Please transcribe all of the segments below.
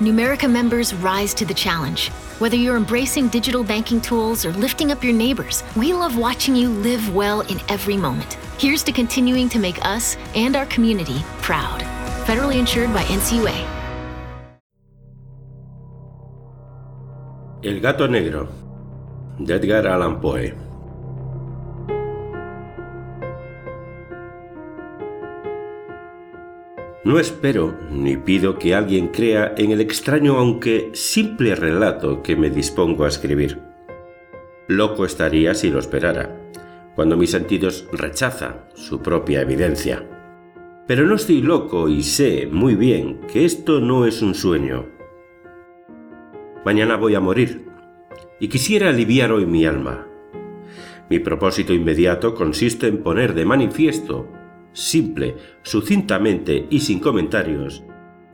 Numerica members rise to the challenge. Whether you're embracing digital banking tools or lifting up your neighbors, we love watching you live well in every moment. Here's to continuing to make us and our community proud. Federally insured by NCUA. El gato negro de Edgar Allan Poe. No espero ni pido que alguien crea en el extraño aunque simple relato que me dispongo a escribir. Loco estaría si lo esperara, cuando mis sentidos rechazan su propia evidencia. Pero no estoy loco y sé muy bien que esto no es un sueño. Mañana voy a morir y quisiera aliviar hoy mi alma. Mi propósito inmediato consiste en poner de manifiesto simple, sucintamente y sin comentarios,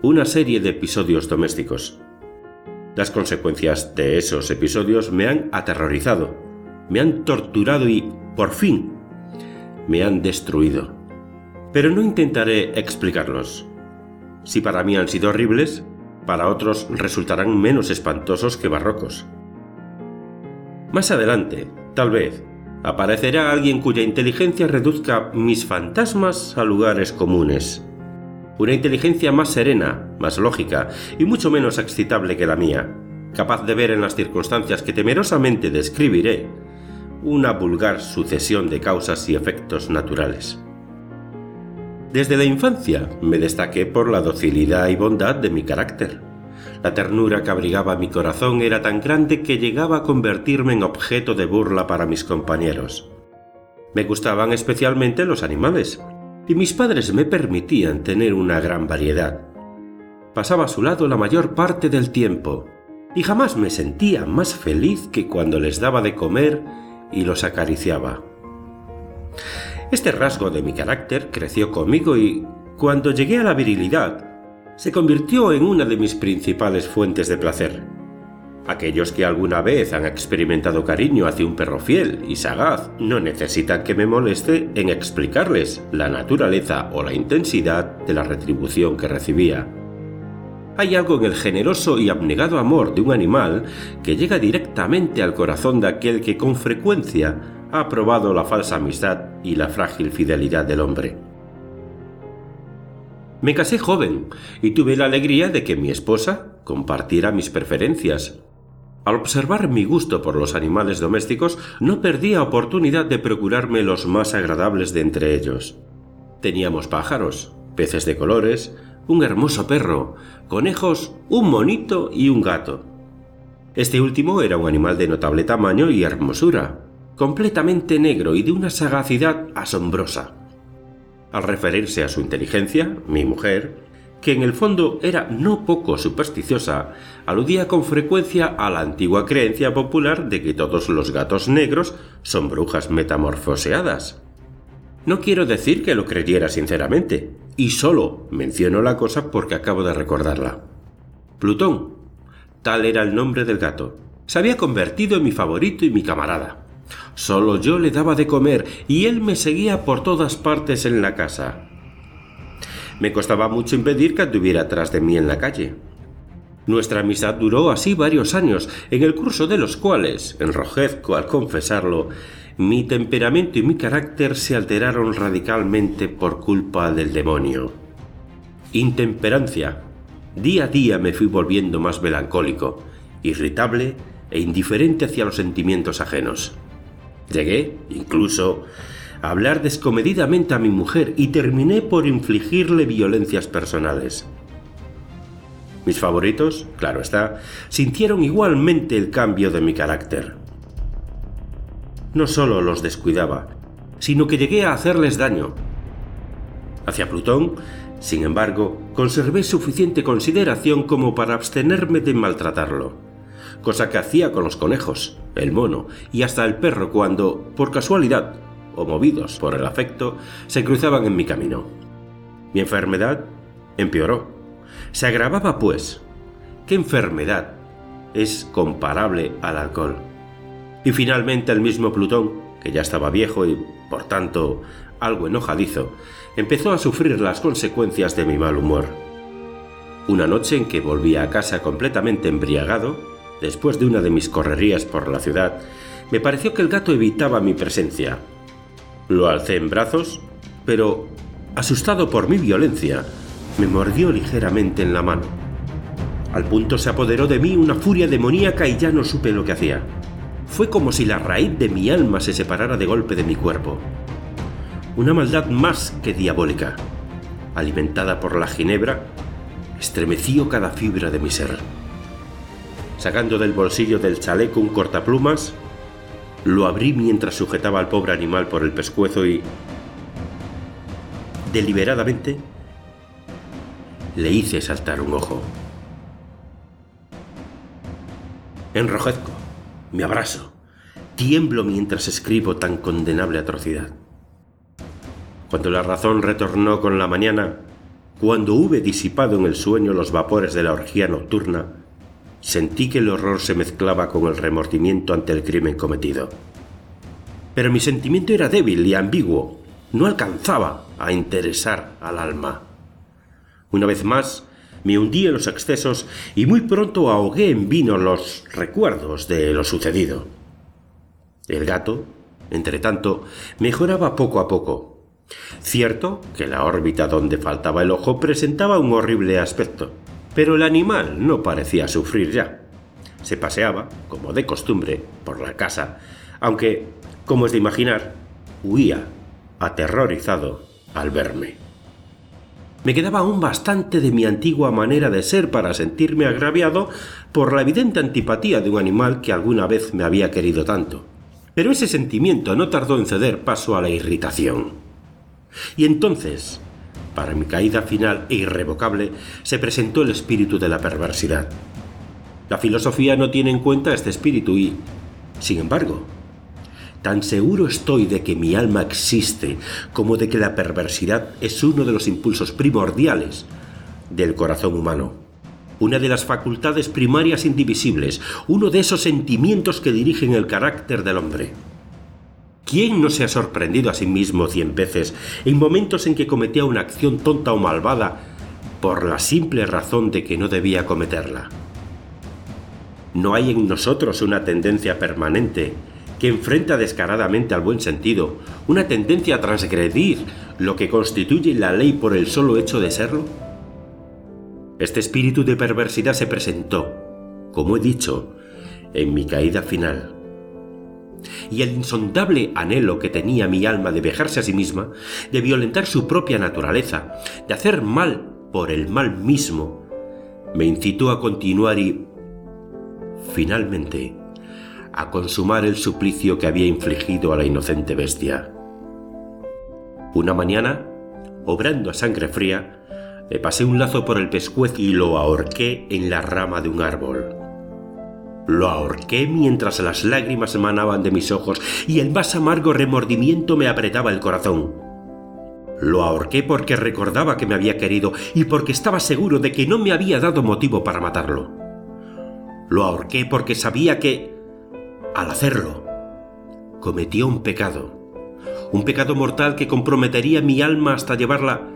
una serie de episodios domésticos. Las consecuencias de esos episodios me han aterrorizado, me han torturado y, por fin, me han destruido. Pero no intentaré explicarlos. Si para mí han sido horribles, para otros resultarán menos espantosos que barrocos. Más adelante, tal vez, aparecerá alguien cuya inteligencia reduzca mis fantasmas a lugares comunes. Una inteligencia más serena, más lógica y mucho menos excitable que la mía, capaz de ver en las circunstancias que temerosamente describiré una vulgar sucesión de causas y efectos naturales. Desde la infancia me destaqué por la docilidad y bondad de mi carácter la ternura que abrigaba mi corazón era tan grande que llegaba a convertirme en objeto de burla para mis compañeros. Me gustaban especialmente los animales, y mis padres me permitían tener una gran variedad. Pasaba a su lado la mayor parte del tiempo, y jamás me sentía más feliz que cuando les daba de comer y los acariciaba. Este rasgo de mi carácter creció conmigo y, cuando llegué a la virilidad, se convirtió en una de mis principales fuentes de placer. Aquellos que alguna vez han experimentado cariño hacia un perro fiel y sagaz no necesitan que me moleste en explicarles la naturaleza o la intensidad de la retribución que recibía. Hay algo en el generoso y abnegado amor de un animal que llega directamente al corazón de aquel que con frecuencia ha probado la falsa amistad y la frágil fidelidad del hombre. Me casé joven y tuve la alegría de que mi esposa compartiera mis preferencias. Al observar mi gusto por los animales domésticos, no perdía oportunidad de procurarme los más agradables de entre ellos. Teníamos pájaros, peces de colores, un hermoso perro, conejos, un monito y un gato. Este último era un animal de notable tamaño y hermosura, completamente negro y de una sagacidad asombrosa al referirse a su inteligencia, mi mujer, que en el fondo era no poco supersticiosa, aludía con frecuencia a la antigua creencia popular de que todos los gatos negros son brujas metamorfoseadas. No quiero decir que lo creyera sinceramente, y solo menciono la cosa porque acabo de recordarla. Plutón, tal era el nombre del gato, se había convertido en mi favorito y mi camarada. Solo yo le daba de comer y él me seguía por todas partes en la casa. Me costaba mucho impedir que anduviera tras de mí en la calle. Nuestra amistad duró así varios años, en el curso de los cuales, enrojezco al confesarlo, mi temperamento y mi carácter se alteraron radicalmente por culpa del demonio. Intemperancia. Día a día me fui volviendo más melancólico, irritable e indiferente hacia los sentimientos ajenos. Llegué, incluso, a hablar descomedidamente a mi mujer y terminé por infligirle violencias personales. Mis favoritos, claro está, sintieron igualmente el cambio de mi carácter. No solo los descuidaba, sino que llegué a hacerles daño. Hacia Plutón, sin embargo, conservé suficiente consideración como para abstenerme de maltratarlo, cosa que hacía con los conejos, el mono y hasta el perro cuando, por casualidad, o movidos por el afecto, se cruzaban en mi camino. Mi enfermedad empeoró. Se agravaba, pues. ¿Qué enfermedad es comparable al alcohol? Y finalmente el mismo Plutón, que ya estaba viejo y, por tanto, algo enojadizo, empezó a sufrir las consecuencias de mi mal humor. Una noche en que volví a casa completamente embriagado, después de una de mis correrías por la ciudad, me pareció que el gato evitaba mi presencia. Lo alcé en brazos, pero, asustado por mi violencia, me mordió ligeramente en la mano. Al punto se apoderó de mí una furia demoníaca y ya no supe lo que hacía. Fue como si la raíz de mi alma se separara de golpe de mi cuerpo. Una maldad más que diabólica, alimentada por la ginebra, estremeció cada fibra de mi ser. Sacando del bolsillo del chaleco un cortaplumas, lo abrí mientras sujetaba al pobre animal por el pescuezo y, deliberadamente, le hice saltar un ojo. Enrojezco, me abrazo, tiemblo mientras escribo tan condenable atrocidad. Cuando la razón retornó con la mañana, cuando hube disipado en el sueño los vapores de la orgía nocturna, sentí que el horror se mezclaba con el remordimiento ante el crimen cometido. Pero mi sentimiento era débil y ambiguo, no alcanzaba a interesar al alma. Una vez más, me hundí en los excesos y muy pronto ahogué en vino los recuerdos de lo sucedido. El gato, entre tanto, mejoraba poco a poco, Cierto que la órbita donde faltaba el ojo presentaba un horrible aspecto, pero el animal no parecía sufrir ya. Se paseaba, como de costumbre, por la casa, aunque, como es de imaginar, huía, aterrorizado, al verme. Me quedaba aún bastante de mi antigua manera de ser para sentirme agraviado por la evidente antipatía de un animal que alguna vez me había querido tanto. Pero ese sentimiento no tardó en ceder paso a la irritación. Y entonces, para mi caída final e irrevocable, se presentó el espíritu de la perversidad. La filosofía no tiene en cuenta este espíritu y, sin embargo, tan seguro estoy de que mi alma existe como de que la perversidad es uno de los impulsos primordiales del corazón humano, una de las facultades primarias indivisibles, uno de esos sentimientos que dirigen el carácter del hombre. ¿Quién no se ha sorprendido a sí mismo cien veces en momentos en que cometía una acción tonta o malvada por la simple razón de que no debía cometerla? ¿No hay en nosotros una tendencia permanente que enfrenta descaradamente al buen sentido, una tendencia a transgredir lo que constituye la ley por el solo hecho de serlo? Este espíritu de perversidad se presentó, como he dicho, en mi caída final y el insondable anhelo que tenía mi alma de vejarse a sí misma, de violentar su propia naturaleza, de hacer mal por el mal mismo, me incitó a continuar y, finalmente, a consumar el suplicio que había infligido a la inocente bestia. Una mañana, obrando a sangre fría, le pasé un lazo por el pescuezo y lo ahorqué en la rama de un árbol. Lo ahorqué mientras las lágrimas emanaban de mis ojos y el más amargo remordimiento me apretaba el corazón. Lo ahorqué porque recordaba que me había querido y porque estaba seguro de que no me había dado motivo para matarlo. Lo ahorqué porque sabía que, al hacerlo, cometió un pecado, un pecado mortal que comprometería mi alma hasta llevarla,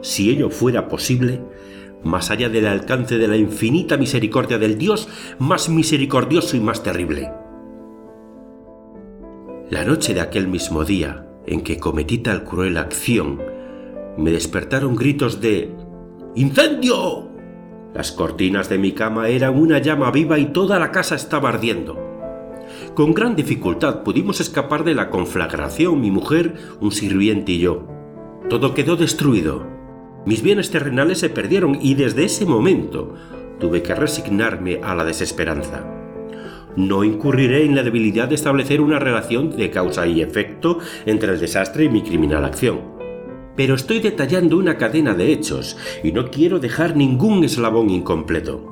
si ello fuera posible, más allá del alcance de la infinita misericordia del Dios más misericordioso y más terrible. La noche de aquel mismo día en que cometí tal cruel acción, me despertaron gritos de ¡Incendio! Las cortinas de mi cama eran una llama viva y toda la casa estaba ardiendo. Con gran dificultad pudimos escapar de la conflagración mi mujer, un sirviente y yo. Todo quedó destruido mis bienes terrenales se perdieron y desde ese momento tuve que resignarme a la desesperanza. No incurriré en la debilidad de establecer una relación de causa y efecto entre el desastre y mi criminal acción. Pero estoy detallando una cadena de hechos y no quiero dejar ningún eslabón incompleto.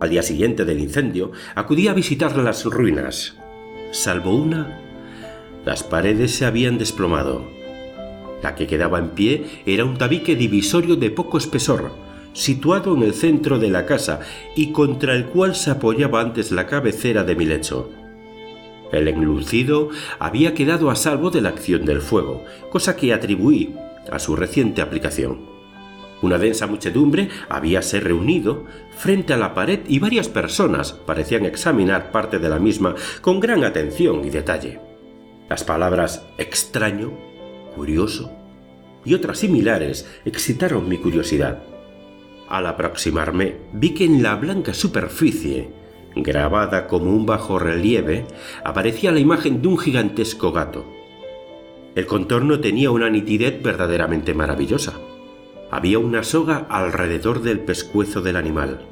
Al día siguiente del incendio acudí a visitar las ruinas. Salvo una, las paredes se habían desplomado la que quedaba en pie era un tabique divisorio de poco espesor, situado en el centro de la casa y contra el cual se apoyaba antes la cabecera de mi lecho. El enlucido había quedado a salvo de la acción del fuego, cosa que atribuí a su reciente aplicación. Una densa muchedumbre habíase reunido frente a la pared y varias personas parecían examinar parte de la misma con gran atención y detalle. Las palabras extraño, curioso y otras similares excitaron mi curiosidad. Al aproximarme vi que en la blanca superficie, grabada como un bajo relieve, aparecía la imagen de un gigantesco gato. El contorno tenía una nitidez verdaderamente maravillosa había una soga alrededor del pescuezo del animal.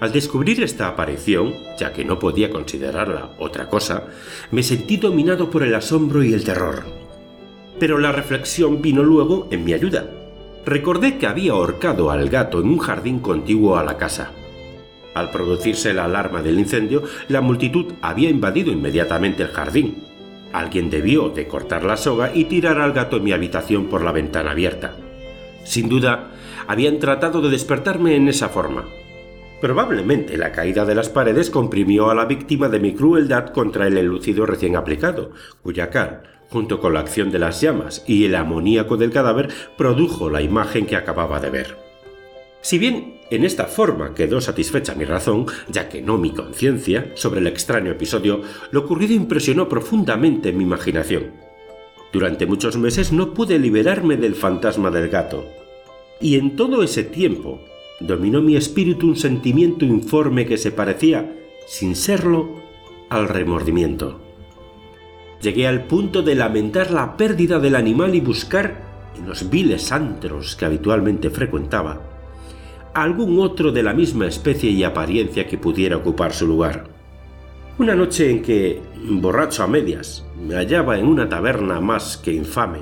Al descubrir esta aparición, ya que no podía considerarla otra cosa, me sentí dominado por el asombro y el terror. Pero la reflexión vino luego en mi ayuda. Recordé que había ahorcado al gato en un jardín contiguo a la casa. Al producirse la alarma del incendio, la multitud había invadido inmediatamente el jardín. Alguien debió de cortar la soga y tirar al gato en mi habitación por la ventana abierta. Sin duda, habían tratado de despertarme en esa forma. Probablemente la caída de las paredes comprimió a la víctima de mi crueldad contra el enlucido recién aplicado, cuya cal, junto con la acción de las llamas y el amoníaco del cadáver, produjo la imagen que acababa de ver. Si bien en esta forma quedó satisfecha mi razón, ya que no mi conciencia, sobre el extraño episodio, lo ocurrido impresionó profundamente mi imaginación. Durante muchos meses no pude liberarme del fantasma del gato. Y en todo ese tiempo dominó mi espíritu un sentimiento informe que se parecía, sin serlo, al remordimiento. Llegué al punto de lamentar la pérdida del animal y buscar, en los viles antros que habitualmente frecuentaba, algún otro de la misma especie y apariencia que pudiera ocupar su lugar. Una noche en que, borracho a medias, me hallaba en una taberna más que infame,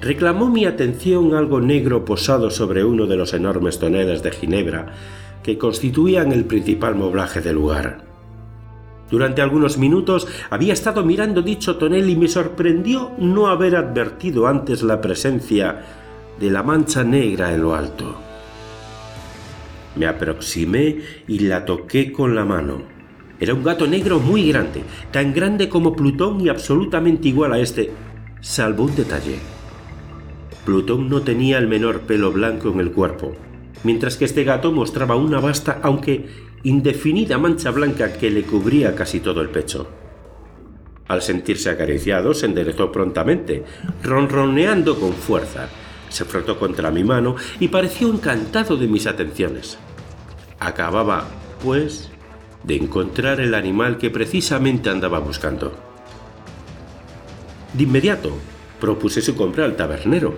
reclamó mi atención algo negro posado sobre uno de los enormes toneles de Ginebra que constituían el principal moblaje del lugar. Durante algunos minutos había estado mirando dicho tonel y me sorprendió no haber advertido antes la presencia de la mancha negra en lo alto. Me aproximé y la toqué con la mano. Era un gato negro muy grande, tan grande como Plutón y absolutamente igual a este, salvo un detalle. Plutón no tenía el menor pelo blanco en el cuerpo, mientras que este gato mostraba una vasta, aunque indefinida mancha blanca que le cubría casi todo el pecho. Al sentirse acariciado, se enderezó prontamente, ronroneando con fuerza. Se frotó contra mi mano y pareció encantado de mis atenciones. Acababa, pues, de encontrar el animal que precisamente andaba buscando. De inmediato propuse su compra al tabernero,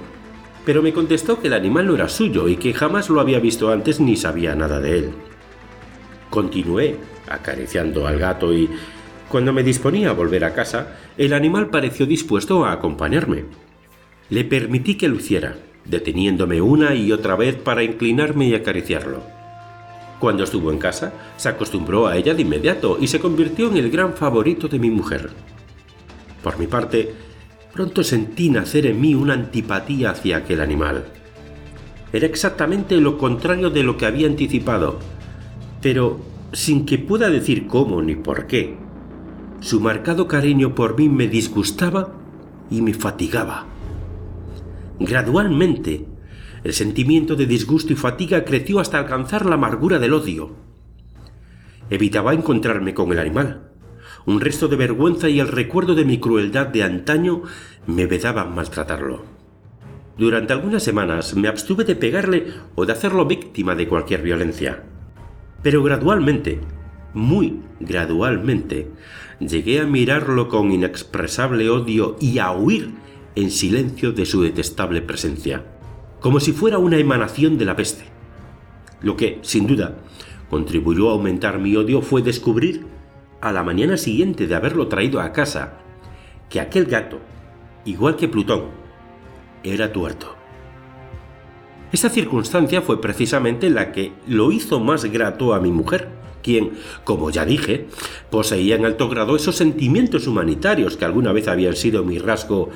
pero me contestó que el animal no era suyo y que jamás lo había visto antes ni sabía nada de él. Continué acariciando al gato y, cuando me disponía a volver a casa, el animal pareció dispuesto a acompañarme. Le permití que luciera, deteniéndome una y otra vez para inclinarme y acariciarlo. Cuando estuvo en casa, se acostumbró a ella de inmediato y se convirtió en el gran favorito de mi mujer. Por mi parte, pronto sentí nacer en mí una antipatía hacia aquel animal. Era exactamente lo contrario de lo que había anticipado, pero sin que pueda decir cómo ni por qué. Su marcado cariño por mí me disgustaba y me fatigaba. Gradualmente el sentimiento de disgusto y fatiga creció hasta alcanzar la amargura del odio. Evitaba encontrarme con el animal. Un resto de vergüenza y el recuerdo de mi crueldad de antaño me vedaban maltratarlo. Durante algunas semanas me abstuve de pegarle o de hacerlo víctima de cualquier violencia. Pero gradualmente, muy gradualmente, llegué a mirarlo con inexpresable odio y a huir en silencio de su detestable presencia como si fuera una emanación de la peste. Lo que, sin duda, contribuyó a aumentar mi odio fue descubrir, a la mañana siguiente de haberlo traído a casa, que aquel gato, igual que Plutón, era tuerto. Esa circunstancia fue precisamente la que lo hizo más grato a mi mujer, quien, como ya dije, poseía en alto grado esos sentimientos humanitarios que alguna vez habían sido mi rasgo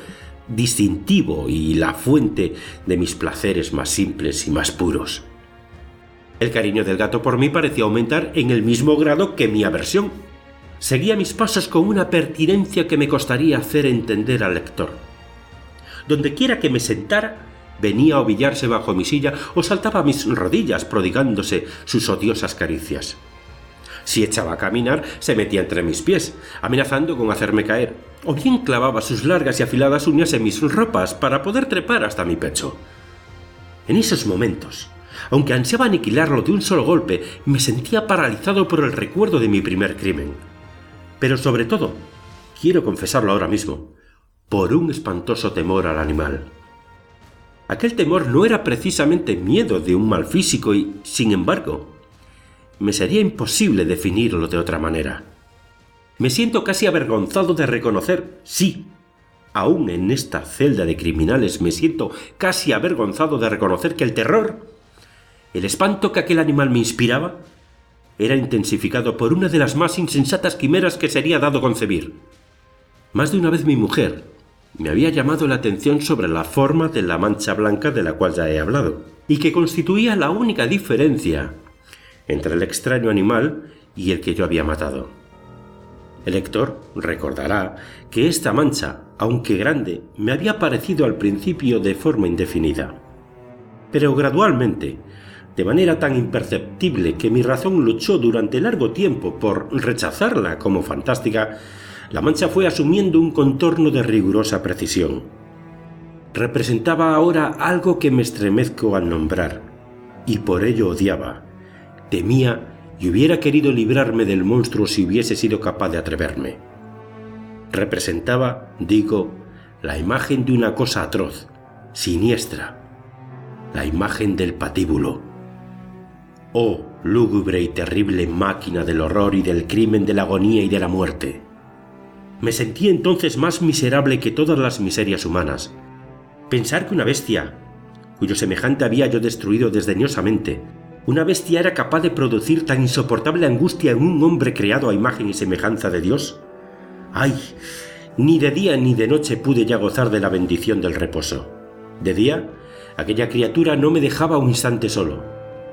distintivo y la fuente de mis placeres más simples y más puros. El cariño del gato por mí parecía aumentar en el mismo grado que mi aversión. Seguía mis pasos con una pertinencia que me costaría hacer entender al lector. Donde quiera que me sentara, venía a ovillarse bajo mi silla o saltaba a mis rodillas prodigándose sus odiosas caricias. Si echaba a caminar, se metía entre mis pies, amenazando con hacerme caer, o bien clavaba sus largas y afiladas uñas en mis ropas para poder trepar hasta mi pecho. En esos momentos, aunque ansiaba aniquilarlo de un solo golpe, me sentía paralizado por el recuerdo de mi primer crimen. Pero sobre todo, quiero confesarlo ahora mismo, por un espantoso temor al animal. Aquel temor no era precisamente miedo de un mal físico y, sin embargo, me sería imposible definirlo de otra manera. Me siento casi avergonzado de reconocer, sí, aún en esta celda de criminales me siento casi avergonzado de reconocer que el terror, el espanto que aquel animal me inspiraba, era intensificado por una de las más insensatas quimeras que sería dado concebir. Más de una vez mi mujer me había llamado la atención sobre la forma de la mancha blanca de la cual ya he hablado, y que constituía la única diferencia entre el extraño animal y el que yo había matado. El lector recordará que esta mancha, aunque grande, me había parecido al principio de forma indefinida. Pero gradualmente, de manera tan imperceptible que mi razón luchó durante largo tiempo por rechazarla como fantástica, la mancha fue asumiendo un contorno de rigurosa precisión. Representaba ahora algo que me estremezco al nombrar, y por ello odiaba, temía y hubiera querido librarme del monstruo si hubiese sido capaz de atreverme. Representaba, digo, la imagen de una cosa atroz, siniestra, la imagen del patíbulo. Oh, lúgubre y terrible máquina del horror y del crimen, de la agonía y de la muerte. Me sentí entonces más miserable que todas las miserias humanas. Pensar que una bestia, cuyo semejante había yo destruido desdeñosamente, una bestia era capaz de producir tan insoportable angustia en un hombre creado a imagen y semejanza de Dios? ¡Ay! Ni de día ni de noche pude ya gozar de la bendición del reposo. De día, aquella criatura no me dejaba un instante solo.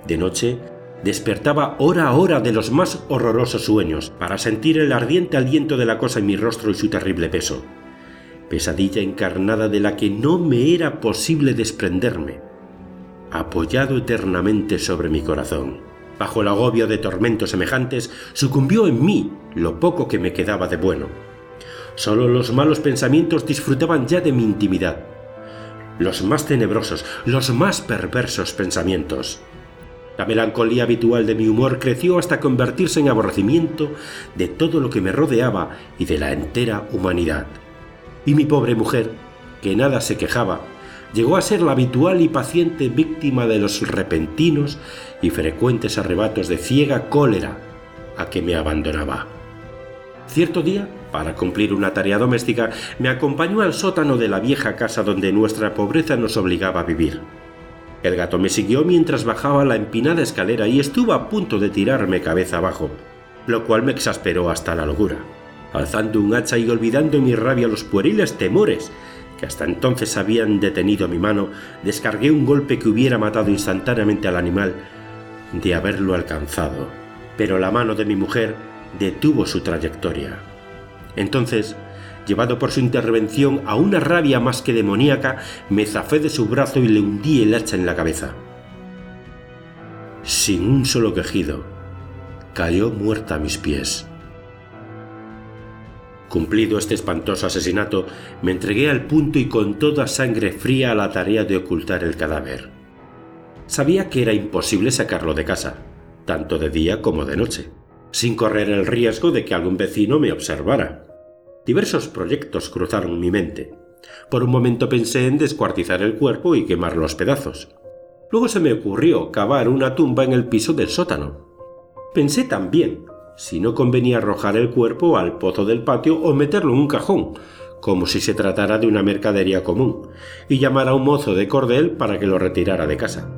De noche, despertaba hora a hora de los más horrorosos sueños para sentir el ardiente aliento de la cosa en mi rostro y su terrible peso. Pesadilla encarnada de la que no me era posible desprenderme apoyado eternamente sobre mi corazón. Bajo el agobio de tormentos semejantes, sucumbió en mí lo poco que me quedaba de bueno. Solo los malos pensamientos disfrutaban ya de mi intimidad. Los más tenebrosos, los más perversos pensamientos. La melancolía habitual de mi humor creció hasta convertirse en aborrecimiento de todo lo que me rodeaba y de la entera humanidad. Y mi pobre mujer, que nada se quejaba, llegó a ser la habitual y paciente víctima de los repentinos y frecuentes arrebatos de ciega cólera a que me abandonaba. Cierto día, para cumplir una tarea doméstica, me acompañó al sótano de la vieja casa donde nuestra pobreza nos obligaba a vivir. El gato me siguió mientras bajaba la empinada escalera y estuvo a punto de tirarme cabeza abajo, lo cual me exasperó hasta la locura. Alzando un hacha y olvidando en mi rabia los pueriles temores que hasta entonces habían detenido mi mano, descargué un golpe que hubiera matado instantáneamente al animal de haberlo alcanzado. Pero la mano de mi mujer detuvo su trayectoria. Entonces, llevado por su intervención a una rabia más que demoníaca, me zafé de su brazo y le hundí el hacha en la cabeza. Sin un solo quejido, cayó muerta a mis pies. Cumplido este espantoso asesinato, me entregué al punto y con toda sangre fría a la tarea de ocultar el cadáver. Sabía que era imposible sacarlo de casa, tanto de día como de noche, sin correr el riesgo de que algún vecino me observara. Diversos proyectos cruzaron mi mente. Por un momento pensé en descuartizar el cuerpo y quemar los pedazos. Luego se me ocurrió cavar una tumba en el piso del sótano. Pensé también si no convenía arrojar el cuerpo al pozo del patio o meterlo en un cajón, como si se tratara de una mercadería común, y llamar a un mozo de cordel para que lo retirara de casa.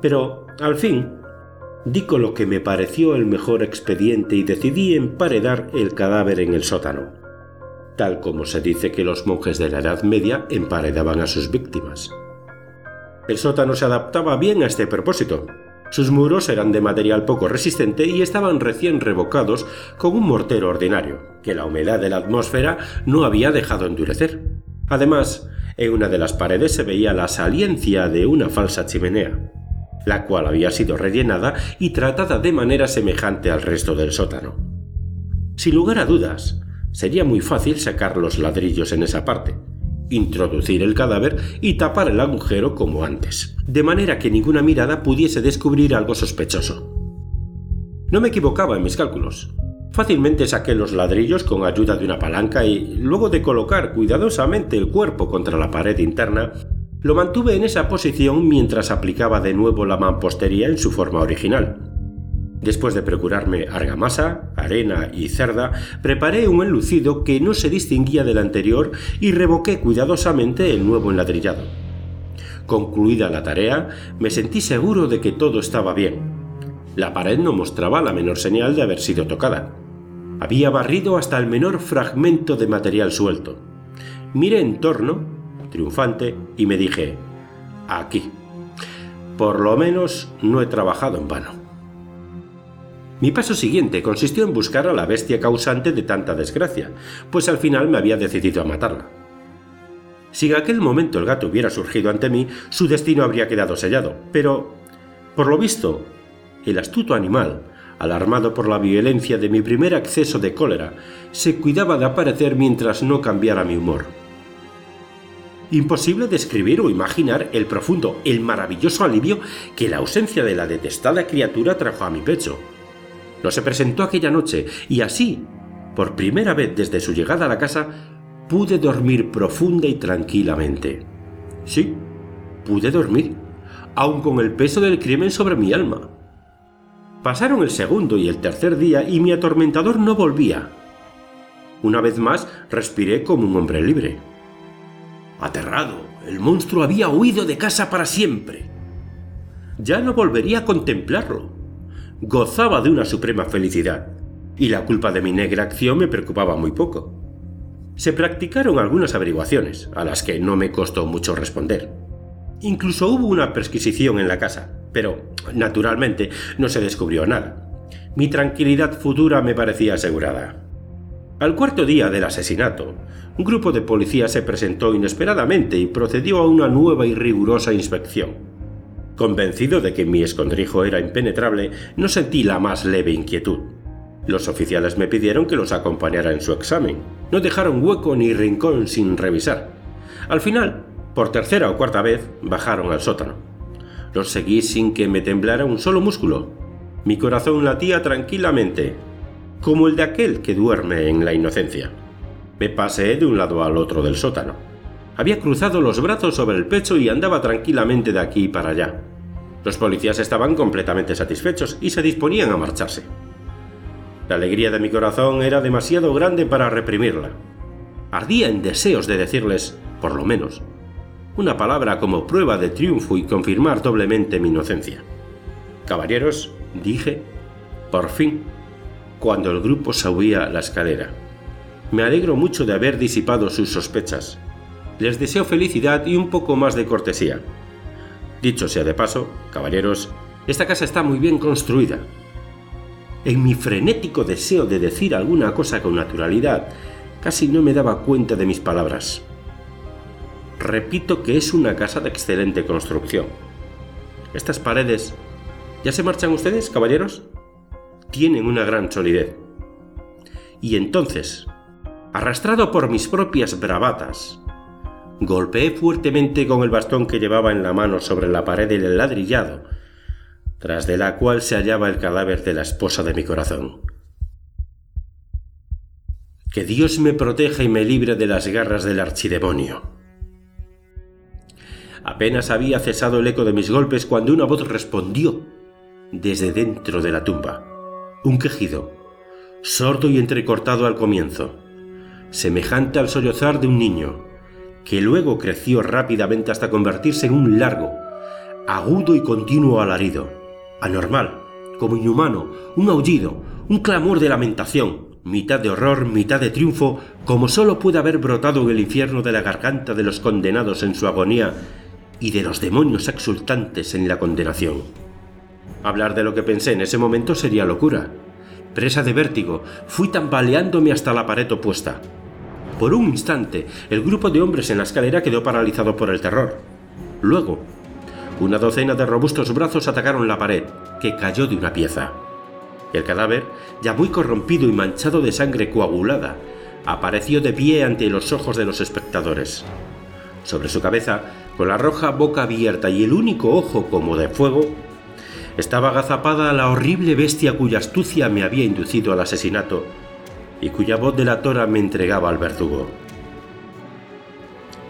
Pero, al fin, di con lo que me pareció el mejor expediente y decidí emparedar el cadáver en el sótano, tal como se dice que los monjes de la Edad Media emparedaban a sus víctimas. El sótano se adaptaba bien a este propósito, sus muros eran de material poco resistente y estaban recién revocados con un mortero ordinario, que la humedad de la atmósfera no había dejado endurecer. Además, En una de las paredes se veía la saliencia de una falsa chimenea, la cual había sido rellenada y tratada de manera semejante al resto del sótano. Sin lugar a dudas, sería muy fácil sacar los ladrillos en esa parte, introducir el cadáver y tapar el agujero como antes, de manera que ninguna mirada pudiese descubrir algo sospechoso. No me equivocaba en mis cálculos. Fácilmente saqué los ladrillos con ayuda de una palanca y, luego de colocar cuidadosamente el cuerpo contra la pared interna, lo mantuve en esa posición mientras aplicaba de nuevo la mampostería en su forma original. Después de procurarme argamasa, arena y cerda, preparé un enlucido que no se distinguía del anterior y revoqué cuidadosamente el nuevo enladrillado. Concluida la tarea, me sentí seguro de que todo estaba bien. La pared no mostraba la menor señal de haber sido tocada. Había barrido hasta el menor fragmento de material suelto. Miré en torno, triunfante, y me dije, aquí. Por lo menos no he trabajado en vano. Mi paso siguiente consistió en buscar a la bestia causante de tanta desgracia, pues al final me había decidido a matarla. Si en aquel momento el gato hubiera surgido ante mí, su destino habría quedado sellado, pero, por lo visto, el astuto animal, alarmado por la violencia de mi primer acceso de cólera, se cuidaba de aparecer mientras no cambiara mi humor. Imposible describir o imaginar el profundo, el maravilloso alivio que la ausencia de la detestada criatura trajo a mi pecho. No se presentó aquella noche y así, por primera vez desde su llegada a la casa, pude dormir profunda y tranquilamente. Sí, pude dormir, aun con el peso del crimen sobre mi alma. Pasaron el segundo y el tercer día y mi atormentador no volvía. Una vez más respiré como un hombre libre. Aterrado, el monstruo había huido de casa para siempre. Ya no volvería a contemplarlo gozaba de una suprema felicidad, y la culpa de mi negra acción me preocupaba muy poco. Se practicaron algunas averiguaciones, a las que no me costó mucho responder. Incluso hubo una perquisición en la casa, pero, naturalmente, no se descubrió nada. Mi tranquilidad futura me parecía asegurada. Al cuarto día del asesinato, un grupo de policías se presentó inesperadamente y procedió a una nueva y rigurosa inspección. Convencido de que mi escondrijo era impenetrable, no sentí la más leve inquietud. Los oficiales me pidieron que los acompañara en su examen. No dejaron hueco ni rincón sin revisar. Al final, por tercera o cuarta vez, bajaron al sótano. Los seguí sin que me temblara un solo músculo. Mi corazón latía tranquilamente, como el de aquel que duerme en la inocencia. Me pasé de un lado al otro del sótano. Había cruzado los brazos sobre el pecho y andaba tranquilamente de aquí para allá. Los policías estaban completamente satisfechos y se disponían a marcharse. La alegría de mi corazón era demasiado grande para reprimirla. Ardía en deseos de decirles, por lo menos, una palabra como prueba de triunfo y confirmar doblemente mi inocencia. Caballeros, dije, por fin, cuando el grupo subía la escalera. Me alegro mucho de haber disipado sus sospechas les deseo felicidad y un poco más de cortesía. Dicho sea de paso, caballeros, esta casa está muy bien construida. En mi frenético deseo de decir alguna cosa con naturalidad, casi no me daba cuenta de mis palabras. Repito que es una casa de excelente construcción. Estas paredes... ¿Ya se marchan ustedes, caballeros? Tienen una gran solidez. Y entonces, arrastrado por mis propias bravatas, Golpeé fuertemente con el bastón que llevaba en la mano sobre la pared del ladrillado, tras de la cual se hallaba el cadáver de la esposa de mi corazón. Que Dios me proteja y me libre de las garras del archidemonio. Apenas había cesado el eco de mis golpes cuando una voz respondió desde dentro de la tumba. Un quejido, sordo y entrecortado al comienzo, semejante al sollozar de un niño, que luego creció rápidamente hasta convertirse en un largo, agudo y continuo alarido, anormal, como inhumano, un aullido, un clamor de lamentación, mitad de horror, mitad de triunfo, como sólo puede haber brotado en el infierno de la garganta de los condenados en su agonía y de los demonios exultantes en la condenación. Hablar de lo que pensé en ese momento sería locura. Presa de vértigo, fui tambaleándome hasta la pared opuesta. Por un instante, el grupo de hombres en la escalera quedó paralizado por el terror. Luego, una docena de robustos brazos atacaron la pared, que cayó de una pieza. El cadáver, ya muy corrompido y manchado de sangre coagulada, apareció de pie ante los ojos de los espectadores. Sobre su cabeza, con la roja boca abierta y el único ojo como de fuego, estaba agazapada la horrible bestia cuya astucia me había inducido al asesinato y cuya voz delatora me entregaba al verdugo.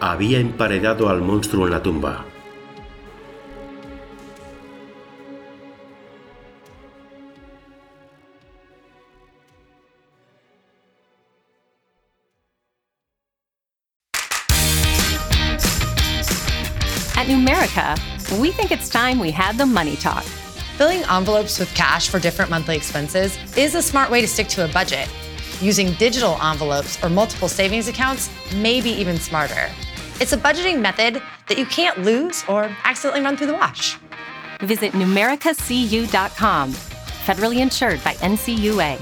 Había emparedado al monstruo en la tumba. At Numerica, we think it's time we had the money talk. Filling envelopes with cash for different monthly expenses is a smart way to stick to a budget. Using digital envelopes or multiple savings accounts may be even smarter. It's a budgeting method that you can't lose or accidentally run through the wash. Visit numericacu.com. Federally insured by NCUA.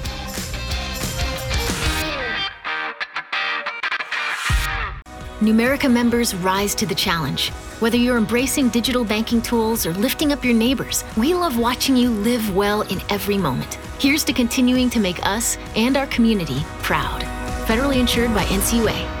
Numerica members rise to the challenge. Whether you're embracing digital banking tools or lifting up your neighbors, we love watching you live well in every moment. Here's to continuing to make us and our community proud. Federally insured by NCUA.